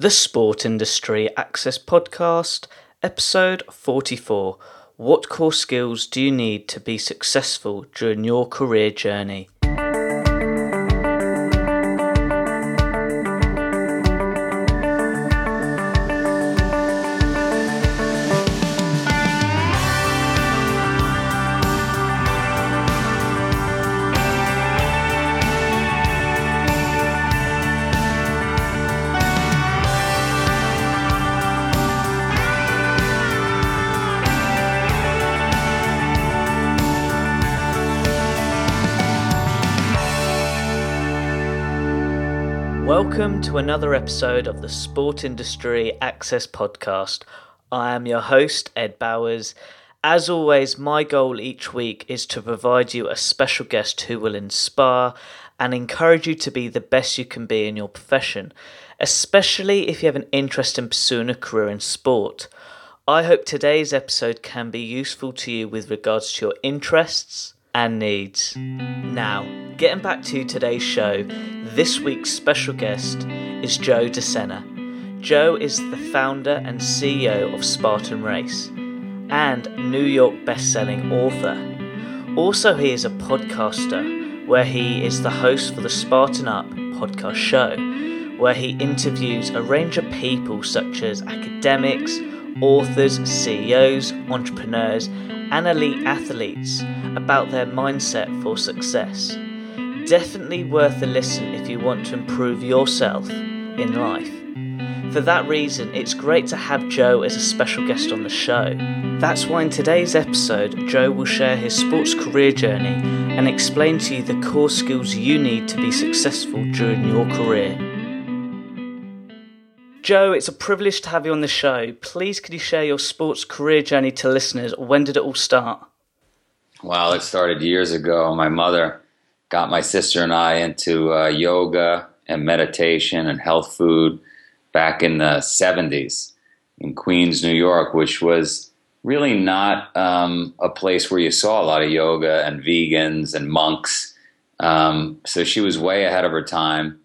The Sport Industry Access Podcast, episode 44. What core skills do you need to be successful during your career journey? Welcome to another episode of the Sport Industry Access Podcast. I am your host, Ed Bowers. As always, my goal each week is to provide you a special guest who will inspire and encourage you to be the best you can be in your profession, especially if you have an interest in pursuing a career in sport. I hope today's episode can be useful to you with regards to your interests and needs. Now, getting back to today's show, this week's special guest is Joe DeSena. Joe is the founder and CEO of Spartan Race and New York best-selling author. Also, he is a podcaster where he is the host for the Spartan Up podcast show, where he interviews a range of people such as academics, authors, CEOs, entrepreneurs, elite athletes about their mindset for success. Definitely worth a listen if you want to improve yourself in life. For that reason, it's great to have Joe as a special guest on the show. That's why in today's episode, Joe will share his sports career journey and explain to you the core skills you need to be successful during your career. Joe, it's a privilege to have you on the show. Please, could you share your sports career journey to listeners? When did it all start? Well, it started years ago. My mother got my sister and I into uh, yoga and meditation and health food back in the 70s in Queens, New York, which was really not um, a place where you saw a lot of yoga and vegans and monks. Um, so she was way ahead of her time.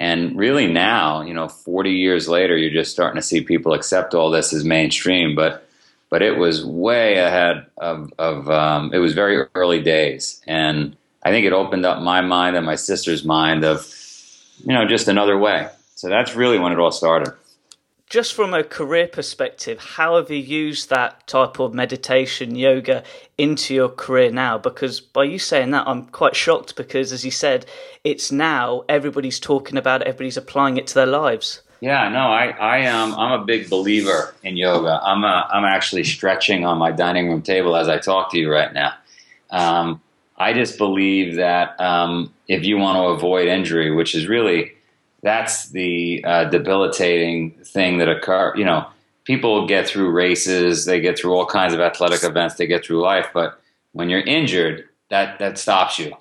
And really now, you know, 40 years later, you're just starting to see people accept all this as mainstream. But but it was way ahead of, of um, it was very early days. And I think it opened up my mind and my sister's mind of, you know, just another way. So that's really when it all started. Just from a career perspective, how have you used that type of meditation, yoga into your career now? Because by you saying that, I'm quite shocked because, as you said, it's now everybody's talking about it, everybody's applying it to their lives. Yeah, no, I, I am. I'm a big believer in yoga. I'm, a, I'm actually stretching on my dining room table as I talk to you right now. Um, I just believe that um, if you want to avoid injury, which is really that's the uh, debilitating thing that occur. You know, people get through races, they get through all kinds of athletic events, they get through life, but when you're injured, that that stops you.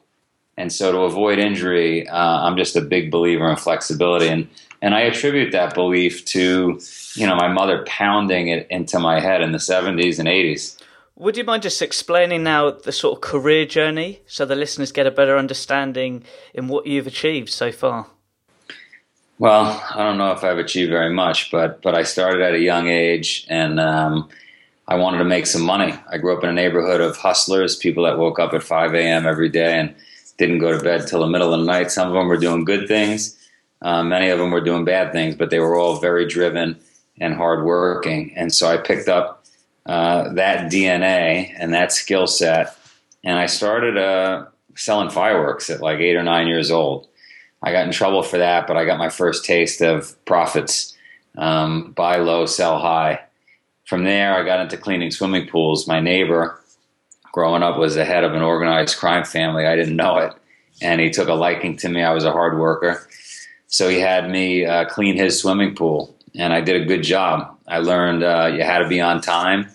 And so, to avoid injury, uh, I'm just a big believer in flexibility, and and I attribute that belief to you know my mother pounding it into my head in the 70s and 80s. Would you mind just explaining now the sort of career journey so the listeners get a better understanding in what you've achieved so far? Well, I don't know if I've achieved very much, but but I started at a young age, and um, I wanted to make some money. I grew up in a neighborhood of hustlers, people that woke up at 5 a.m. every day and didn't go to bed till the middle of the night. Some of them were doing good things, uh, many of them were doing bad things, but they were all very driven and hardworking. And so I picked up uh, that DNA and that skill set, and I started uh, selling fireworks at like eight or nine years old. I got in trouble for that, but I got my first taste of profits. Um, buy low, sell high. From there, I got into cleaning swimming pools. My neighbor, growing up, was the head of an organized crime family. I didn't know it, and he took a liking to me. I was a hard worker, so he had me uh, clean his swimming pool, and I did a good job. I learned uh, you had to be on time.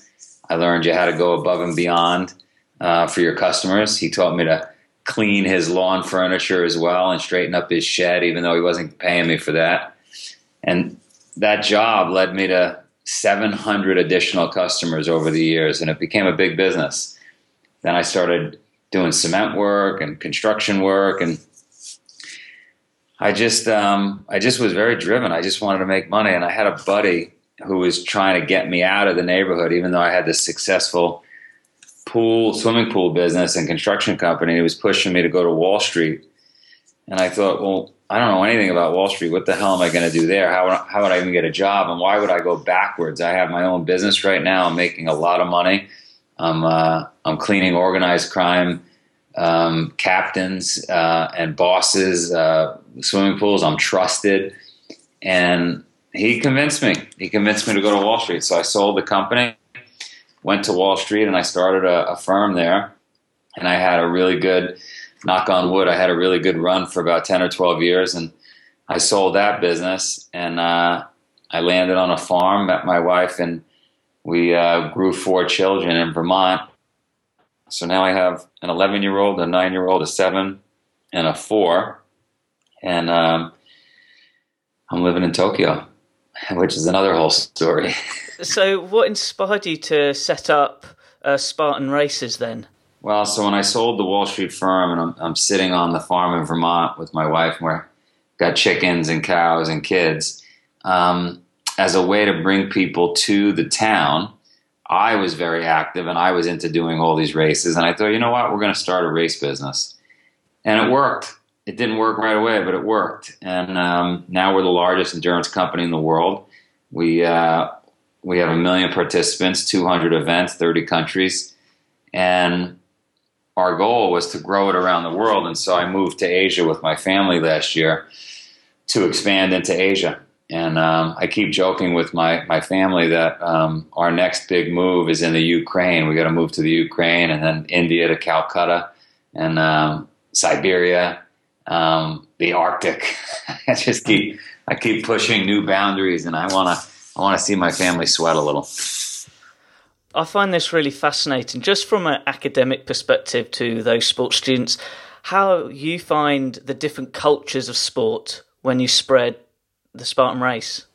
I learned you had to go above and beyond uh, for your customers. He taught me to clean his lawn furniture as well and straighten up his shed, even though he wasn't paying me for that. And that job led me to 700 additional customers over the years, and it became a big business. Then I started doing cement work and construction work, and I just um, I just was very driven. I just wanted to make money, and I had a buddy who was trying to get me out of the neighborhood, even though I had this successful pool swimming pool business and construction company. He was pushing me to go to Wall Street, and I thought, well, I don't know anything about Wall Street. What the hell am I going to do there? How, how would I even get a job? And why would I go backwards? I have my own business right now. I'm making a lot of money. I'm uh, I'm cleaning organized crime um, captains uh, and bosses, uh, swimming pools. I'm trusted, and he convinced me. He convinced me to go to Wall Street. So I sold the company, went to Wall Street, and I started a, a firm there. And I had a really good, knock on wood, I had a really good run for about ten or twelve years, and I sold that business, and uh, I landed on a farm, met my wife, and we uh, grew four children in Vermont so now I have an 11 year old, a nine year old, a seven, and a four. And um, I'm living in Tokyo, which is another whole story. so, what inspired you to set up uh, Spartan Races then? Well, so when I sold the Wall Street firm, and I'm, I'm sitting on the farm in Vermont with my wife, and we're got chickens and cows and kids, um, as a way to bring people to the town I was very active and I was into doing all these races. And I thought, you know what, we're going to start a race business. And it worked. It didn't work right away, but it worked. And um, now we're the largest endurance company in the world. We, uh, we have a million participants, 200 events, 30 countries. And our goal was to grow it around the world. And so I moved to Asia with my family last year to expand into Asia. And um, I keep joking with my, my family that um, our next big move is in the Ukraine. We got to move to the Ukraine and then India to Calcutta and um, Siberia, um, the Arctic. I just keep I keep pushing new boundaries, and I want to I want to see my family sweat a little. I find this really fascinating, just from an academic perspective to those sports students, how you find the different cultures of sport when you spread the Spartan race?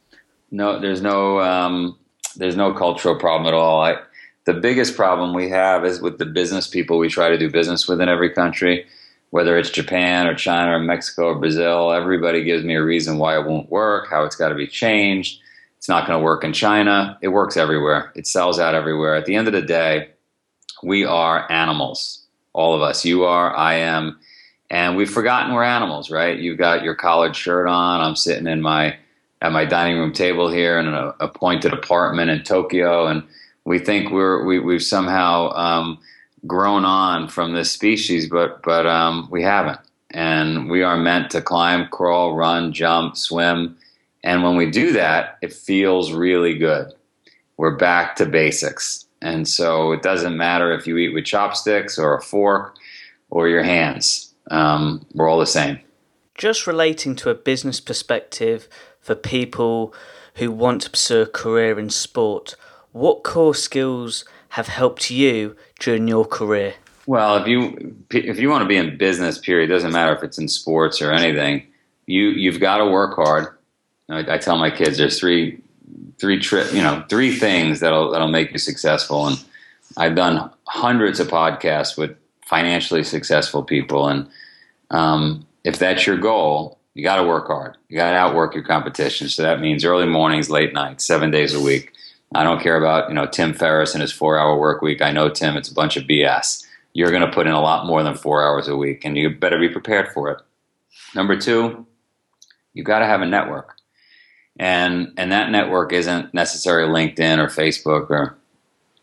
No, there's no um, there's no cultural problem at all. I, the biggest problem we have is with the business people we try to do business with in every country, whether it's Japan or China or Mexico or Brazil. Everybody gives me a reason why it won't work, how it's got to be changed. It's not going to work in China. It works everywhere. It sells out everywhere. At the end of the day, we are animals. All of us. You are. I am and we've forgotten we're animals, right? You've got your collared shirt on. I'm sitting in my at my dining room table here in an appointed apartment in Tokyo, and we think we're we, we've somehow um, grown on from this species, but but um, we haven't. And we are meant to climb, crawl, run, jump, swim, and when we do that, it feels really good. We're back to basics, and so it doesn't matter if you eat with chopsticks or a fork or your hands um, we're all the same. Just relating to a business perspective for people who want to pursue a career in sport, what core skills have helped you during your career? Well, if you if you want to be in business, period, doesn't matter if it's in sports or anything. You you've got to work hard. I, I tell my kids there's three three tri- you know three things that'll that'll make you successful. And I've done hundreds of podcasts with financially successful people. And um, if that's your goal, you got to work hard. You got to outwork your competition. So that means early mornings, late nights, seven days a week. I don't care about you know Tim Ferriss and his four-hour work week. I know Tim; it's a bunch of BS. You're going to put in a lot more than four hours a week, and you better be prepared for it. Number two, you got to have a network, and and that network isn't necessarily LinkedIn or Facebook or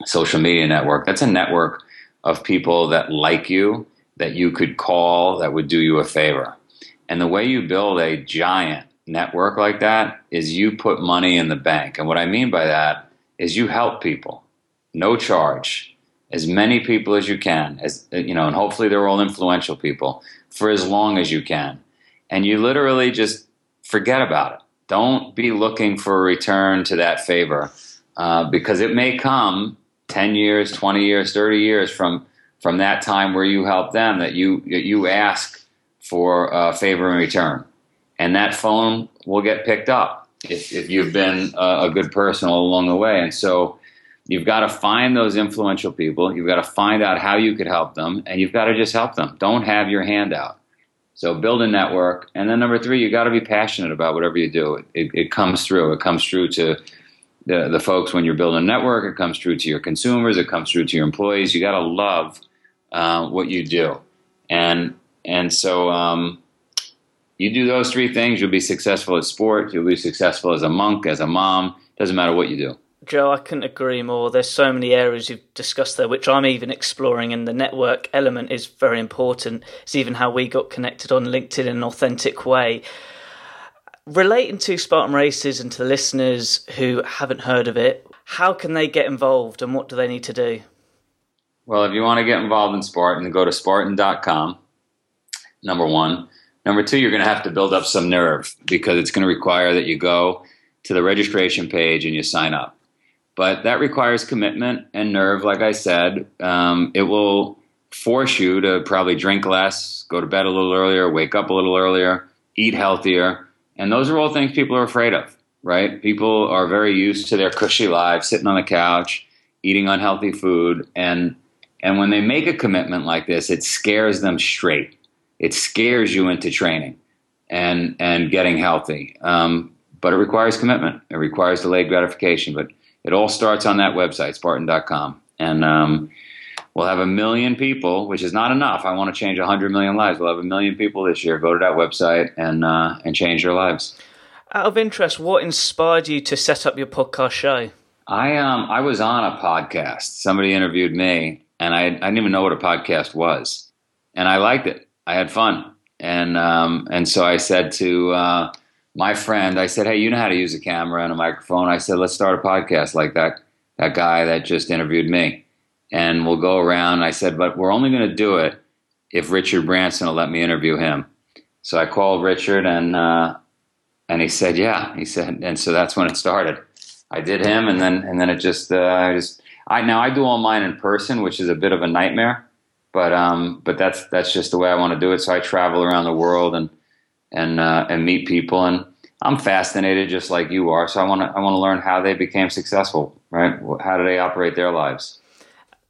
social media network. That's a network of people that like you, that you could call, that would do you a favor. And the way you build a giant network like that is you put money in the bank. And what I mean by that is you help people, no charge, as many people as you can, as you know, and hopefully they're all influential people for as long as you can. And you literally just forget about it. Don't be looking for a return to that favor uh, because it may come 10 years, 20 years, 30 years from from that time where you help them that you you ask for a favor in return. And that phone will get picked up if, if you've been a, a good person all along the way. And so you've got to find those influential people. You've got to find out how you could help them, and you've got to just help them. Don't have your hand out. So build a network, and then number three, you got to be passionate about whatever you do. It, it, it comes through. It comes through to the the folks when you're building a network. It comes through to your consumers. It comes through to your employees. You got to love uh, what you do, and and so um, you do those three things, you'll be successful at sport. You'll be successful as a monk, as a mom. Doesn't matter what you do. Joe, I couldn't agree more. There's so many areas you've discussed there, which I'm even exploring, and the network element is very important. It's even how we got connected on LinkedIn in an authentic way. Relating to Spartan Races and to the listeners who haven't heard of it, how can they get involved and what do they need to do? Well, if you want to get involved in Spartan, go to Spartan.com, number one. Number two, you're going to have to build up some nerve because it's going to require that you go to the registration page and you sign up. But that requires commitment and nerve, like I said. Um, it will force you to probably drink less, go to bed a little earlier, wake up a little earlier, eat healthier. And those are all things people are afraid of, right? People are very used to their cushy lives, sitting on the couch, eating unhealthy food. And, and when they make a commitment like this, it scares them straight it scares you into training and and getting healthy. Um, but it requires commitment. It requires delayed gratification. But it all starts on that website, Spartan.com, and um, we'll have a million people, which is not enough. I want to change hundred million lives. We'll have a million people this year go to that website and uh, and change their lives. Out of interest, what inspired you to set up your podcast show? I um I was on a podcast. Somebody interviewed me, and I I didn't even know what a podcast was, and I liked it. I had fun, and um, and so I said to uh, my friend, I said, "Hey, you know how to use a camera and a microphone." I said, "Let's start a podcast like that that guy that just interviewed me, and we'll go around." I said, "But we're only going to do it if Richard Branson will let me interview him." So I called Richard, and uh, and he said, "Yeah." He said, and so that's when it started. I did him, and then and then it just uh, I just I now I do all mine in person, which is a bit of a nightmare but um, but that's that's just the way I want to do it. So I travel around the world and and uh, and meet people, and I'm fascinated just like you are. So I want to I want to learn how they became successful. Right? How do they operate their lives?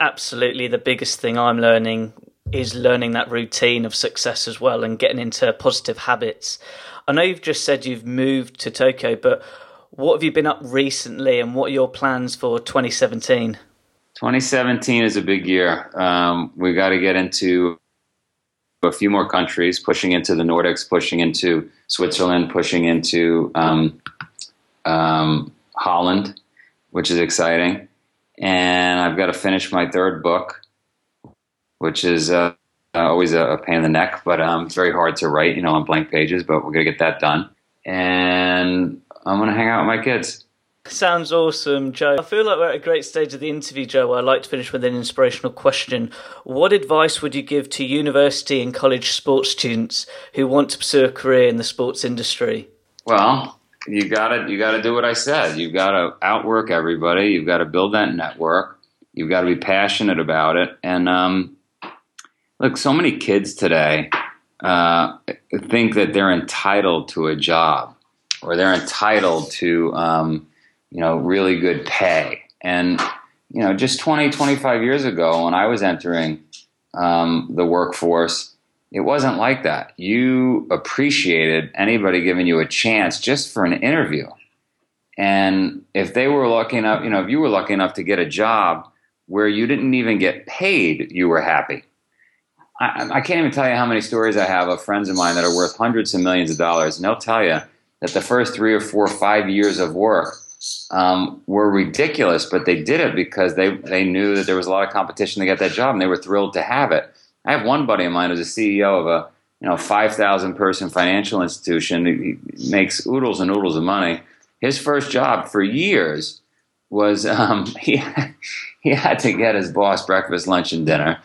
Absolutely, the biggest thing I'm learning is learning that routine of success as well, and getting into positive habits. I know you've just said you've moved to Tokyo, but what have you been up recently, and what are your plans for 2017? 2017 is a big year. Um, we got to get into a few more countries, pushing into the Nordics, pushing into Switzerland, pushing into um, um, Holland, which is exciting. And I've got to finish my third book, which is uh, always a, a, pain in the neck, but um, it's very hard to write, you know, on blank pages. But we're gonna get that done, and I'm gonna hang out with my kids. Sounds awesome, Joe. I feel like we're at a great stage of the interview, Joe. I'd like to finish with an inspirational question. What advice would you give to university and college sports students who want to pursue a career in the sports industry? Well, you gotta you gotta do what I said. You've got to outwork everybody. You've got to build that network. You've got to be passionate about it. And um, look, so many kids today uh, think that they're entitled to a job or they're entitled to um, you know, really good pay. And, you know, just 20, 25 years ago when I was entering um, the workforce, it wasn't like that. You appreciated anybody giving you a chance just for an interview. And if they were lucky enough, you know, if you were lucky enough to get a job where you didn't even get paid, you were happy. I, I, can't even tell you how many stories I have of friends of mine that are worth hundreds of millions of dollars, and they'll tell you that the first three or four five years of work um, were ridiculous, but they did it because they, they knew that there was a lot of competition to get that job and they were thrilled to have it. I have one buddy of mine who's a CEO of a you know 5,000 person financial institution. He makes oodles and oodles of money. His first job for years was um, he, he had to get his boss breakfast, lunch, and dinner.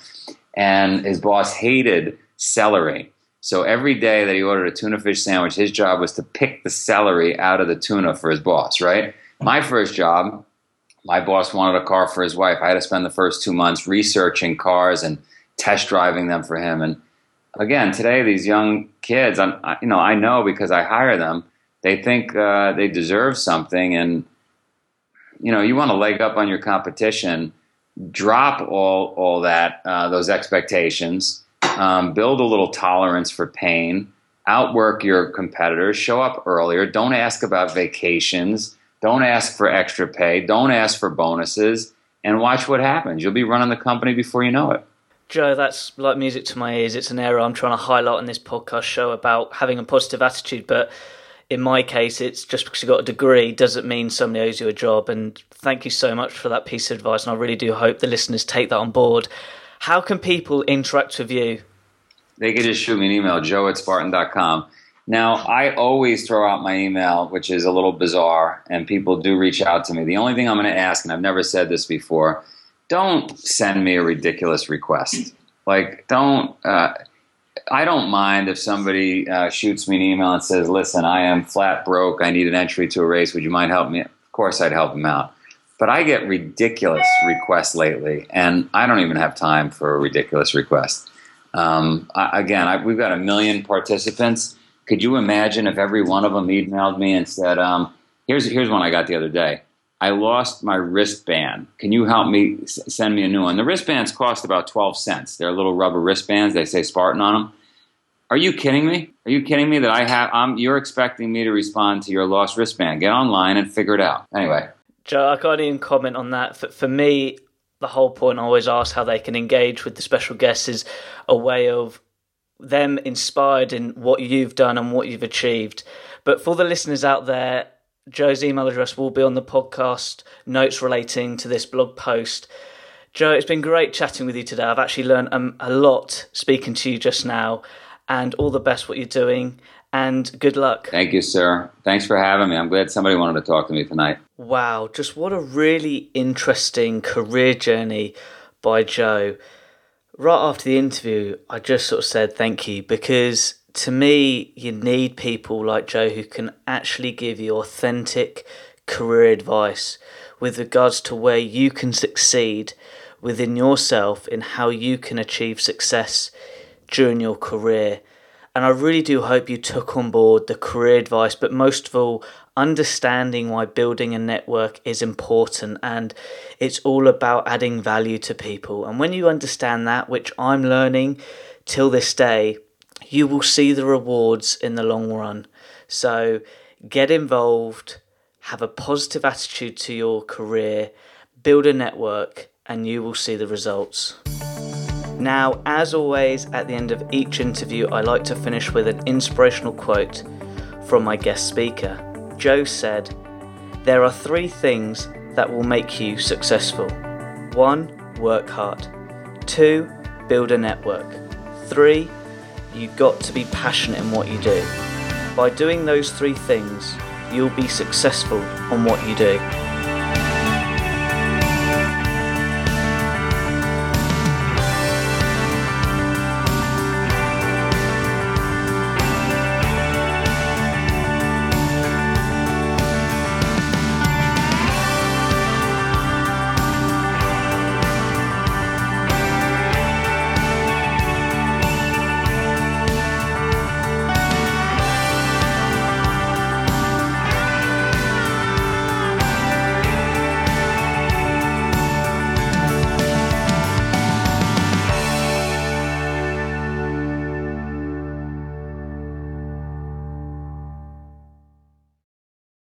And his boss hated celery. So every day that he ordered a tuna fish sandwich, his job was to pick the celery out of the tuna for his boss, right? My first job, my boss wanted a car for his wife. I had to spend the first two months researching cars and test driving them for him. And again, today these young kids, I'm, you know, I know because I hire them. They think uh, they deserve something, and you know, you want to leg up on your competition. Drop all all that uh, those expectations um, build a little tolerance for pain, outwork your competitors, show up earlier, don't ask about vacations, don't ask for extra pay, don't ask for bonuses, and watch what happens. You'll be running the company before you know it. Joe, that's like music to my ears. It's an area I'm trying to highlight on this podcast show about having a positive attitude. But in my case, it's just because you got a degree doesn't mean somebody owes you a job. And thank you so much for that piece of advice. And I really do hope the listeners take that on board. How can people interact with you? They can just shoot me an email, joe at spartan.com. Now, I always throw out my email, which is a little bizarre, and people do reach out to me. The only thing I'm going to ask, and I've never said this before, don't send me a ridiculous request. Like, don't. Uh, I don't mind if somebody uh, shoots me an email and says, "Listen, I am flat broke. I need an entry to a race. Would you mind helping me?" Of course, I'd help them out. But I get ridiculous requests lately, and I don't even have time for a ridiculous request. Um, I, again, I, we've got a million participants. Could you imagine if every one of them emailed me and said, um, "Here's here's one I got the other day." I lost my wristband. Can you help me s- send me a new one? The wristbands cost about 12 cents. They're little rubber wristbands. They say Spartan on them. Are you kidding me? Are you kidding me that I have I'm you're expecting me to respond to your lost wristband? Get online and figure it out. Anyway. Joe, I can't even comment on that. For, for me, the whole point I always ask how they can engage with the special guests is a way of them inspired in what you've done and what you've achieved. But for the listeners out there, Joe's email address will be on the podcast notes relating to this blog post. Joe, it's been great chatting with you today. I've actually learned um, a lot speaking to you just now, and all the best what you're doing, and good luck. Thank you, sir. Thanks for having me. I'm glad somebody wanted to talk to me tonight. Wow, just what a really interesting career journey by Joe. Right after the interview, I just sort of said thank you because to me, you need people like Joe who can actually give you authentic career advice with regards to where you can succeed within yourself in how you can achieve success during your career. And I really do hope you took on board the career advice, but most of all, understanding why building a network is important and it's all about adding value to people. And when you understand that, which I'm learning till this day, you will see the rewards in the long run. So get involved, have a positive attitude to your career, build a network, and you will see the results. Now, as always, at the end of each interview, I like to finish with an inspirational quote from my guest speaker. Joe said, There are three things that will make you successful. One, work hard. Two, build a network. Three, you've got to be passionate in what you do. By doing those three things, you'll be successful on what you do.